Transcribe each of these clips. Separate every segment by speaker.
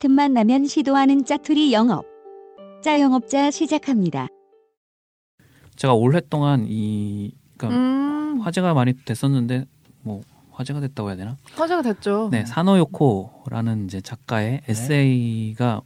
Speaker 1: 틈만 나면 시도하는 짜투리 영업. 짜영업자 시작합니다.
Speaker 2: 제가 올해 동안 이 그러니까
Speaker 3: 음,
Speaker 2: 화제가 많이 됐었는데 뭐 화제가 됐다고 해야 되나?
Speaker 3: 화제가 됐죠.
Speaker 2: 네, 사노요코라는 이제 작가의 에세이가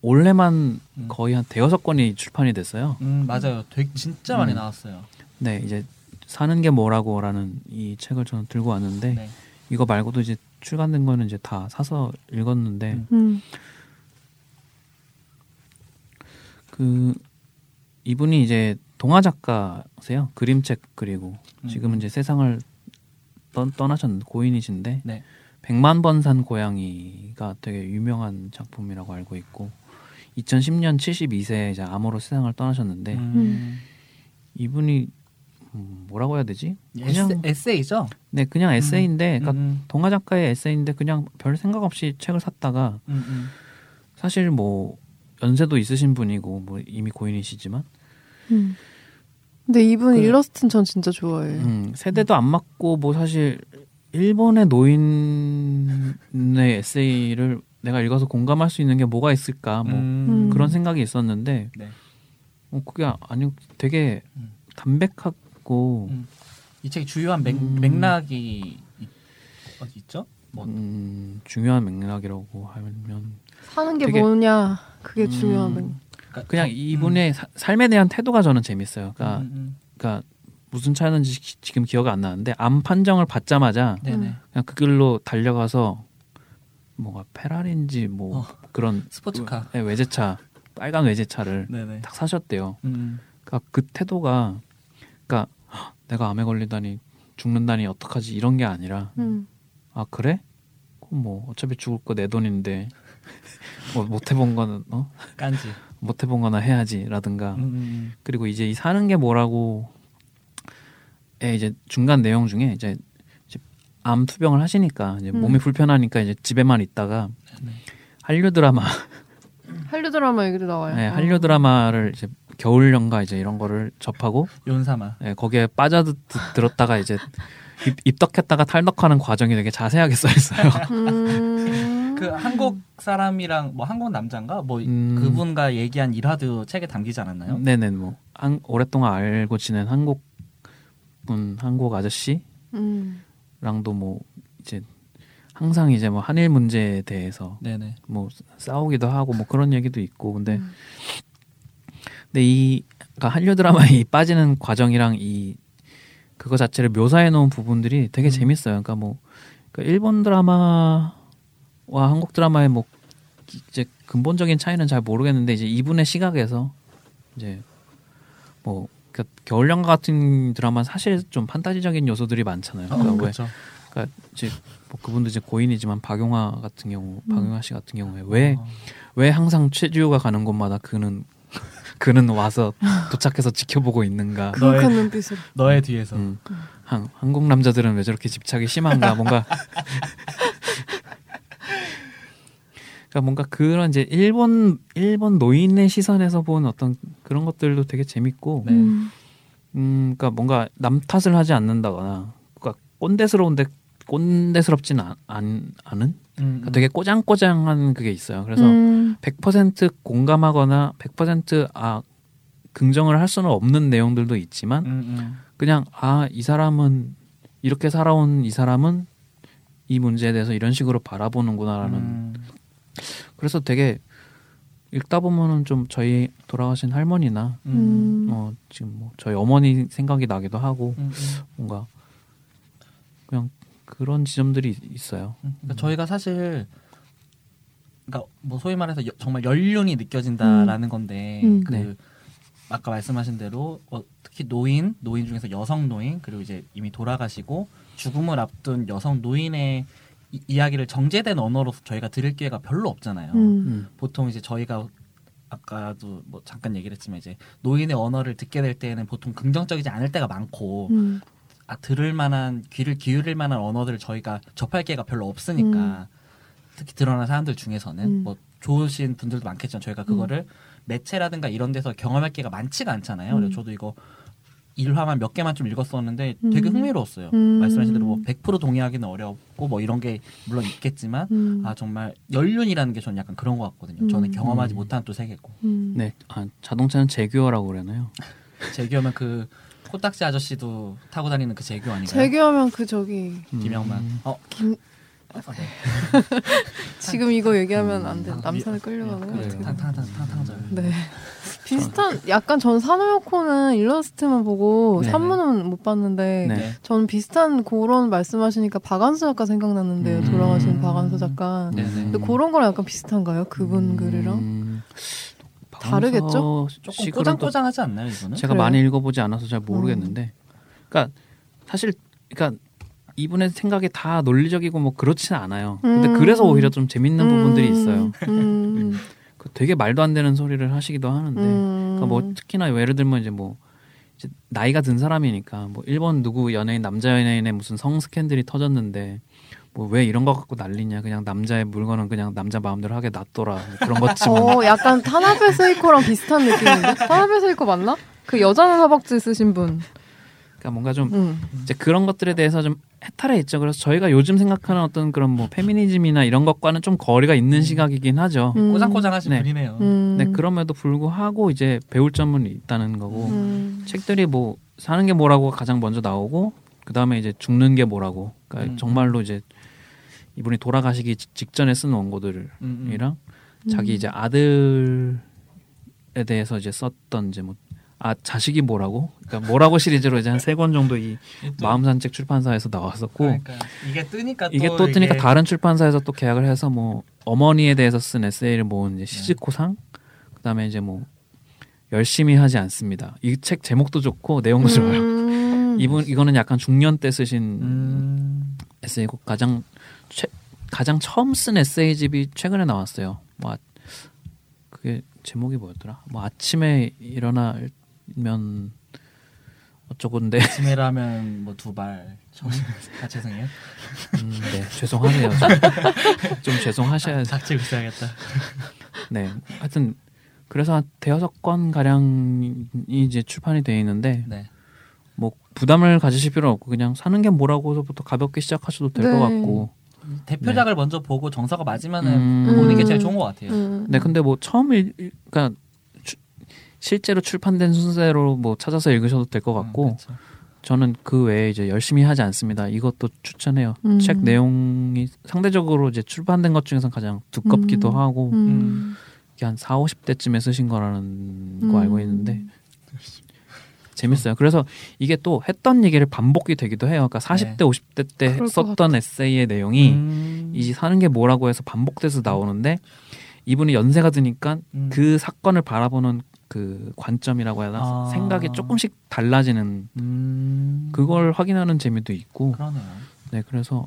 Speaker 2: 올해만
Speaker 4: 음.
Speaker 2: 거의 한 대여섯 권이 출판이 됐어요.
Speaker 4: 음 맞아요. 되게 진짜 많이
Speaker 2: 음.
Speaker 4: 나왔어요.
Speaker 2: 네, 이제 사는 게 뭐라고라는 이 책을 저는 들고 왔는데
Speaker 4: 네.
Speaker 2: 이거 말고도 이제 출간된 거는 이제 다 사서 읽었는데
Speaker 4: 음.
Speaker 3: 음.
Speaker 2: 그 이분이 이제 동화 작가세요. 그림책 그리고
Speaker 4: 음.
Speaker 2: 지금은 이제 세상을 떠, 떠나셨는 고인이신데
Speaker 4: 네.
Speaker 2: 백만 번 산 고양이가 되게 유명한 작품이라고 알고 있고 2010년 72세에 이제 암으로 세상을 떠나셨는데
Speaker 4: 음.
Speaker 2: 이분이 음, 뭐라고 해야 되지? 그냥
Speaker 4: 에세, 에세 이죠.
Speaker 2: 네 그냥 에세이인데 그러니까
Speaker 4: 음,
Speaker 2: 동화 작가의 에세이인데 그냥 별 생각 없이 책을 샀다가
Speaker 4: 음, 음.
Speaker 2: 사실 뭐 연세도 있으신 분이고 뭐 이미 고인이시지만
Speaker 3: 음. 근데 이분
Speaker 2: 그-
Speaker 3: 일러스트는 전 진짜 좋아해요.
Speaker 2: 음, 세대도 안 맞고 뭐 사실 일본의 노인의 에세이를 내가 읽어서 공감할 수 있는 게 뭐가 있을까 뭐
Speaker 3: 음.
Speaker 2: 그런 생각이 있었는데
Speaker 4: 네.
Speaker 2: 어, 그게 아니 되게
Speaker 4: 음.
Speaker 2: 담백하고
Speaker 4: 음. 이 책의 주요한 맥,
Speaker 2: 음.
Speaker 4: 맥락이 있, 어디 있죠? 뭐
Speaker 2: 음, 중요한 맥락이라고 하면
Speaker 3: 사는 게
Speaker 2: 되게-
Speaker 3: 뭐냐 그게
Speaker 2: 음,
Speaker 3: 중요한 맥.
Speaker 4: 그러니까
Speaker 2: 그냥
Speaker 4: 음.
Speaker 2: 이분의 사- 삶에 대한 태도가 저는 재밌어요. 그러니까,
Speaker 4: 음, 음,
Speaker 2: 그러니까 무슨 차였는지 지- 지금 기억이 안 나는데 암 판정을 받자마자
Speaker 4: 음. 네네.
Speaker 3: 음.
Speaker 2: 그냥 그 길로 달려가서 뭐가 페라리인지 뭐
Speaker 4: 어.
Speaker 2: 그런
Speaker 4: 스포츠카.
Speaker 2: 네, 외제차 빨간 외제차를
Speaker 4: 네네.
Speaker 2: 딱 사셨대요.
Speaker 4: 음.
Speaker 2: 그러니까 그 태도가 그러니까 헉, 내가 암에 걸리다니 죽는다니 어떡하지 이런 게 아니라
Speaker 3: 음.
Speaker 2: 아 그래? 뭐 어차피 죽을 거 내 돈인데 뭐 못 해본 거는 어?
Speaker 4: 깐지.
Speaker 2: 못 해본 거나 해야지라든가
Speaker 4: 음, 음,
Speaker 2: 그리고 이제 이 사는 게 뭐라고 에 이제 중간 내용 중에 이제, 암 투병을 하시니까 이제
Speaker 3: 음.
Speaker 2: 몸이 불편하니까 이제 집에만 있다가
Speaker 4: 네.
Speaker 2: 한류 드라마
Speaker 3: 한류 드라마 얘기도 나와요.
Speaker 2: 네,
Speaker 3: 어.
Speaker 2: 한류 드라마를 이제 겨울 연가 이제 이런 거를 접하고
Speaker 4: 음. 연사마.
Speaker 2: 예, 거기에 빠져들었다가 이제 입, 입덕했다가 탈덕하는 과정이 되게 자세하게 써 있어요.
Speaker 3: 음.
Speaker 4: 그 한국 사람이랑 뭐 한국 남자인가 뭐
Speaker 2: 음.
Speaker 4: 그분과 얘기한 일화도 책에 담기지 않았나요?
Speaker 2: 네네 뭐 한, 오랫동안 알고 지낸 한국 분 한국 아저씨랑도
Speaker 3: 음.
Speaker 2: 뭐 이제 항상 이제 뭐 한일 문제에 대해서
Speaker 4: 네네.
Speaker 2: 뭐 싸우기도 하고 뭐 그런 얘기도 있고 근데
Speaker 3: 음.
Speaker 2: 근데 이 그러니까 한류 드라마에 이 빠지는 과정이랑 이 그거 자체를 묘사해 놓은 부분들이 되게
Speaker 4: 음.
Speaker 2: 재밌어요. 그러니까 뭐 그러니까 일본 드라마와 한국 드라마의 뭐 이제 근본적인 차이는 잘 모르겠는데 이제 이분의 시각에서 이제 뭐 그러니까 겨울연가 같은 드라마는 사실 좀 판타지적인 요소들이 많잖아요. 그러니까 왜
Speaker 4: 그렇죠.
Speaker 2: 그러니까 이제 뭐 그분도 이제 고인이지만 박용화 같은 경우,
Speaker 3: 음.
Speaker 2: 박용화 씨 같은 경우에 왜
Speaker 4: 어.
Speaker 2: 왜 항상 최지우가 가는 곳마다 그는 그는 와서 도착해서 지켜보고 있는가?
Speaker 3: 그윽한 눈빛으로.
Speaker 4: 너의 뒤에서.
Speaker 2: 음, 한, 한국 남자들은 왜 저렇게 집착이 심한가? 뭔가 그러니까 뭔가 그런 이제 일본 일본 노인의 시선에서 본 어떤 그런 것들도 되게 재밌고,
Speaker 4: 네.
Speaker 3: 음.
Speaker 2: 음, 그러니까 뭔가 남 탓을 하지 않는다거나, 그러니까 꼰대스러운데 꼰대스럽진 않, 않, 않은,
Speaker 4: 음,
Speaker 2: 그러니까 되게 꼬장꼬장한 그게 있어요. 그래서
Speaker 3: 음.
Speaker 2: 100% 공감하거나 100%아 긍정을 할 수는 없는 내용들도 있지만
Speaker 4: 음, 음.
Speaker 2: 그냥 아 이 사람은 이렇게 살아온 이 사람은 이 문제에 대해서 이런 식으로 바라보는구나라는
Speaker 4: 음.
Speaker 2: 그래서 되게 읽다 보면은 좀 저희 돌아가신 할머니나
Speaker 3: 음.
Speaker 2: 어 지금 뭐 저희 어머니 생각이 나기도 하고
Speaker 4: 음, 음.
Speaker 2: 뭔가 그냥 그런 지점들이 있어요.
Speaker 4: 음. 그러니까 저희가 사실 그러니까 뭐 소위 말해서 여- 정말 연륜이 느껴진다라는 건데
Speaker 3: 음.
Speaker 4: 그
Speaker 2: 네.
Speaker 4: 아까 말씀하신 대로 어, 특히 노인 노인 중에서 여성 노인 그리고 이제 이미 돌아가시고 죽음을 앞둔 여성 노인의 이, 이야기를 정제된 언어로 저희가 들을 기회가 별로 없잖아요.
Speaker 3: 음.
Speaker 2: 음.
Speaker 4: 보통 이제 저희가 아까도 뭐 잠깐 얘기를 했지만 이제 노인의 언어를 듣게 될 때에는 보통 긍정적이지 않을 때가 많고
Speaker 3: 음.
Speaker 4: 아, 들을 만한 귀를 기울일 만한 언어들을 저희가 접할 기회가 별로 없으니까 특히 드러난 사람들 중에서는
Speaker 3: 음.
Speaker 4: 뭐 좋으신 분들도 많겠지만 저희가 그거를 매체라든가 이런 데서 경험할 기회가 많지가 않잖아요.
Speaker 3: 음.
Speaker 4: 그래서 저도 이거 일화만 몇 개만 좀 읽었었는데 되게
Speaker 3: 음.
Speaker 4: 흥미로웠어요.
Speaker 3: 음.
Speaker 4: 말씀하신 대로 뭐 100% 동의하기는 어렵고 뭐 이런 게 물론 있겠지만
Speaker 3: 음.
Speaker 4: 아 정말 연륜이라는 게 저는 약간 그런 것 같거든요. 저는
Speaker 3: 음.
Speaker 4: 경험하지
Speaker 2: 음.
Speaker 4: 못한 또 세계고
Speaker 3: 음.
Speaker 2: 네, 아, 자동차는 제규어라고 그러나요?
Speaker 4: 제규하면 그 코딱지 아저씨도 타고 다니는 그 제규 아닌가요?
Speaker 3: 재규하면 그 저기
Speaker 4: 김영만.
Speaker 2: 음.
Speaker 4: 어,
Speaker 3: 김
Speaker 4: 어, 네.
Speaker 3: 지금 이거 얘기하면 안 돼.
Speaker 4: 아,
Speaker 3: 남산에
Speaker 4: 미-
Speaker 3: 끌려가는 거. 같아요.
Speaker 4: 탕탕탕탕탕절.
Speaker 3: 네. 비슷한 약간 전 사노요코는 일러스트만 보고
Speaker 2: 네.
Speaker 3: 산문은 못 봤는데
Speaker 2: 네.
Speaker 3: 저는 비슷한 그런 말씀하시니까 박완서 작가 생각났는데요.
Speaker 2: 음.
Speaker 3: 돌아가신 박완서 작가.
Speaker 4: 네네.
Speaker 3: 근데 그런 거랑 약간 비슷한가요? 그분 글이랑?
Speaker 2: 음,
Speaker 3: 다르겠죠?
Speaker 4: 조금
Speaker 2: 시글은 또
Speaker 4: 꼬장꼬장하지 않나요 이거는?
Speaker 2: 제가
Speaker 3: 그래요?
Speaker 2: 많이 읽어보지 않아서 잘 모르겠는데, 그러니까 사실 그러니까 이분의 생각이 다 논리적이고 뭐 그렇지는 않아요. 근데
Speaker 3: 음.
Speaker 2: 그래서 오히려 좀 재밌는 부분들이 있어요.
Speaker 3: 음.
Speaker 2: 그 되게 말도 안 되는 소리를 하시기도 하는데,
Speaker 3: 음.
Speaker 2: 그러니까 뭐 특히나 예를 들면 이제 뭐 이제 나이가 든 사람이니까 뭐 일본 누구 연예인 남자 연예인의 무슨 성 스캔들이 터졌는데 뭐 왜 이런 거 갖고 난리냐 그냥 남자의 물건은 그냥 남자 마음대로 하게 놔둬라 뭐 그런 것지만
Speaker 3: 어, 약간 타나베 세이코랑 비슷한 느낌인데? 타나베 세이코 맞나? 그 여자는 허벅지 쓰신 분.
Speaker 2: 그러니까 뭔가 좀
Speaker 3: 음.
Speaker 2: 이제 그런 것들에 대해서 좀 해탈해 있죠. 그래서 저희가 요즘 생각하는 어떤 그런 뭐 페미니즘이나 이런 것과는 좀 거리가 있는 시각이긴 하죠.
Speaker 3: 음.
Speaker 4: 꼬장꼬장하신
Speaker 2: 네.
Speaker 4: 분이네요.
Speaker 3: 음.
Speaker 2: 네, 그럼에도 불구하고 이제 배울 점은 있다는 거고
Speaker 3: 음.
Speaker 2: 책들이 뭐 사는 게 뭐라고 가장 먼저 나오고 그 다음에 이제 죽는 게 뭐라고 그러니까
Speaker 4: 음.
Speaker 2: 정말로 이제 이분이 돌아가시기 직- 직전에 쓴 원고들이랑
Speaker 4: 음, 음.
Speaker 2: 자기 이제 아들에 대해서 이제 썼던 이제 뭐 아 자식이 뭐라고 그러니까 뭐라고 시리즈로 이제 한 세 권 정도 이
Speaker 4: 또-
Speaker 2: 마음 산책 출판사에서 나왔었고
Speaker 4: 그러니까 이게 뜨니까
Speaker 2: 이게
Speaker 4: 또,
Speaker 2: 또 뜨니까
Speaker 4: 이게
Speaker 2: 다른 출판사에서 또 계약을 해서 뭐 어머니에 대해서 쓴 에세이를 모은 이제 시즈코상 그다음에 이제 뭐 열심히 하지 않습니다. 이 책 제목도 좋고 내용도 좋아요.
Speaker 3: 음.
Speaker 2: 이분 이거는 약간 중년 때 쓰신
Speaker 4: 음,
Speaker 2: 에세이고 가장 최, 가장 처음 쓴 에세이집이 최근에 나왔어요. 뭐 아- 그게 제목이 뭐였더라? 뭐 아침에 일어나면 어쩌고인데
Speaker 4: 아침에라면 뭐 두발 아 죄송해요.
Speaker 2: 음, 네 죄송하네요. 좀, 좀 죄송하셔야
Speaker 4: 작체 글써야겠다.
Speaker 2: 네. 하여튼 그래서 한 대여섯 권 가량이 이제 출판이 돼 있는데
Speaker 4: 네.
Speaker 2: 뭐 부담을 가지실 필요는 없고 그냥 사는 게 뭐라고서부터 가볍게 시작하셔도 될것
Speaker 3: 네.
Speaker 2: 같고.
Speaker 4: 대표작을 먼저 보고 정서가 맞으면은
Speaker 2: 음.
Speaker 4: 보는 게 제일 좋은 것 같아요.
Speaker 3: 음.
Speaker 2: 네, 근데 뭐 처음 읽, 읽- 그러니까 추- 실제로 출판된 순서대로 뭐 찾아서 읽으셔도 될 것 같고
Speaker 4: 음.
Speaker 2: 저는 그 외에 이제 열심히 하지 않습니다. 이것도 추천해요.
Speaker 3: 음.
Speaker 2: 책 내용이 상대적으로 이제 출판된 것 중에서 가장 두껍기도
Speaker 3: 음.
Speaker 2: 하고
Speaker 3: 음.
Speaker 2: 이게 한 4, 50대쯤에 쓰신 거라는
Speaker 3: 음.
Speaker 2: 거 알고 있는데 재밌어요. 그래서 이게 또 했던 얘기를 반복이 되기도 해요. 그러니까 40대, 50대 때 썼던 에세이의 내용이
Speaker 4: 음.
Speaker 2: 이 사는 게 뭐라고 해서 반복돼서 나오는데 이분이 연세가 드니까
Speaker 4: 음.
Speaker 2: 그 사건을 바라보는 그 관점이라고 해야 하나
Speaker 4: 아.
Speaker 2: 생각이 조금씩 달라지는
Speaker 4: 음.
Speaker 2: 그걸 확인하는 재미도 있고
Speaker 4: 그러네요.
Speaker 2: 네 그래서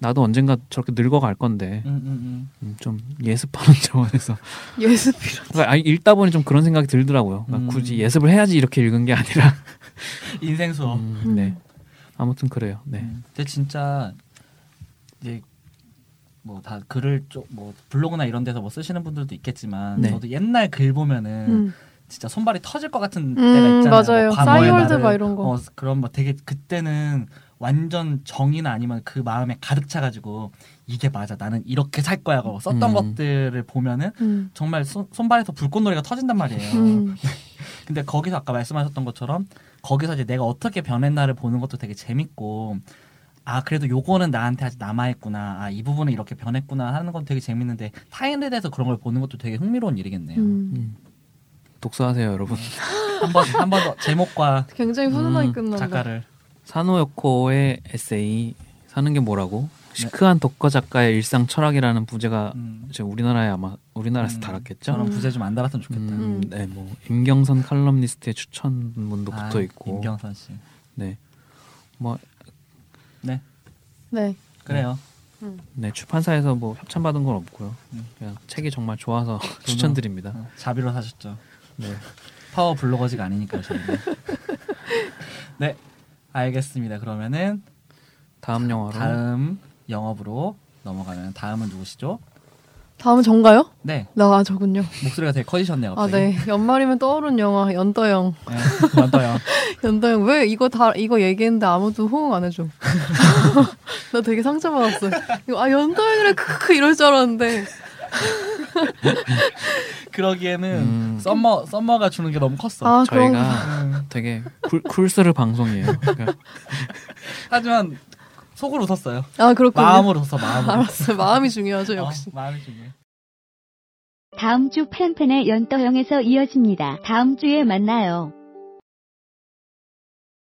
Speaker 2: 나도 언젠가 저렇게 늙어갈 건데
Speaker 4: 음, 음,
Speaker 2: 음, 좀 예습하는 차원에서
Speaker 3: 예습이라.
Speaker 2: 그러니까 아니, 읽다 보니 좀 그런 생각이 들더라고요. 그러니까
Speaker 4: 음.
Speaker 2: 굳이 예습을 해야지 이렇게 읽은 게 아니라
Speaker 4: 음. 인생 수업.
Speaker 2: 음, 네 아무튼 그래요. 네.
Speaker 4: 음. 근데 진짜 이제 뭐 다 글을 좀뭐 블로그나 이런 데서 뭐 쓰시는 분들도 있겠지만
Speaker 2: 네.
Speaker 4: 저도 옛날 글 보면은
Speaker 3: 음.
Speaker 4: 진짜 손발이 터질 것 같은 때가
Speaker 3: 음,
Speaker 4: 있잖아요.
Speaker 3: 맞아요.
Speaker 4: 뭐 과거의
Speaker 3: 싸이월드
Speaker 4: 나를
Speaker 3: 막 이런 거.
Speaker 4: 어, 그런 뭐 되게 그때는 완전 정이나 아니면 그 마음에 가득 차가지고 이게 맞아 나는 이렇게 살 거야 하고 썼던
Speaker 2: 음.
Speaker 4: 것들을 보면은
Speaker 3: 음.
Speaker 4: 정말 손, 손발에서 불꽃놀이가 터진단 말이에요.
Speaker 3: 음.
Speaker 4: 근데 거기서 아까 말씀하셨던 것처럼 거기서 이제 내가 어떻게 변했나를 보는 것도 되게 재밌고 아 그래도 요거는 나한테 아직 남아있구나 아 이 부분은 이렇게 변했구나 하는 건 되게 재밌는데 타인에 대해서 그런 걸 보는 것도 되게 흥미로운 일이겠네요.
Speaker 3: 음.
Speaker 2: 음. 독서하세요 여러분.
Speaker 4: 한 번 한 번 더 제목과
Speaker 3: 굉장히 훈훈하게
Speaker 2: 음,
Speaker 3: 끝난다.
Speaker 4: 작가를
Speaker 2: 사노요코의 에세이 사는 게 뭐라고 시크한 독거 작가의 일상 철학이라는 부제가
Speaker 4: 음,
Speaker 2: 이제 우리나라에 아마 우리나라에서
Speaker 4: 음,
Speaker 2: 달았겠죠.
Speaker 4: 저런 부제 좀 안 달았으면 좋겠다.
Speaker 2: 음,
Speaker 3: 음.
Speaker 2: 네, 뭐 임경선 칼럼니스트의 추천문도
Speaker 4: 아,
Speaker 2: 붙어 있고,
Speaker 4: 임경선 씨.
Speaker 2: 네, 뭐
Speaker 4: 네
Speaker 3: 네.
Speaker 4: 그래요.
Speaker 2: 네, 출판사에서 뭐 협찬 받은 건 없고요.
Speaker 4: 음.
Speaker 2: 그냥 책이 정말 좋아서 추천드립니다.
Speaker 4: 어, 자비로 사셨죠.
Speaker 2: 네,
Speaker 4: 파워 블로거지가 아니니까요. 저희는. 네 알겠습니다. 그러면은
Speaker 2: 다음 영화로
Speaker 4: 다음 영업으로 넘어가면 다음은 누구시죠?
Speaker 3: 다음은 전가요? 네나 저군요.
Speaker 4: 목소리가 되게 커지셨네요.
Speaker 3: 아,
Speaker 4: 갑자기.
Speaker 3: 네. 연말이면 떠오른 영화 연떠영.
Speaker 4: 네. 연떠요.
Speaker 3: 연떠영 왜 이거 다 이거 얘기했는데 아무도 호응 안 해줘. 나 되게 상처받았어. 이거 아 연떠영이래 크크 이럴 줄 알았는데.
Speaker 4: 그러기에는
Speaker 2: 음.
Speaker 4: 썸머 썸머가 주는 게 너무 컸어.
Speaker 3: 아.
Speaker 2: 저희가
Speaker 4: 음.
Speaker 2: 되게 쿨, 쿨스르 방송이에요. 그러니까
Speaker 4: 하지만 속으로 웃었어요.
Speaker 3: 아 그렇군요.
Speaker 4: 마음으로 웃어 마음으로.
Speaker 3: 알았어요. 마음이 중요하죠 역시.
Speaker 4: 어, 마음이 중요해.
Speaker 1: 다음 주 팬팬의 연떠형에서 이어집니다. 다음 주에 만나요.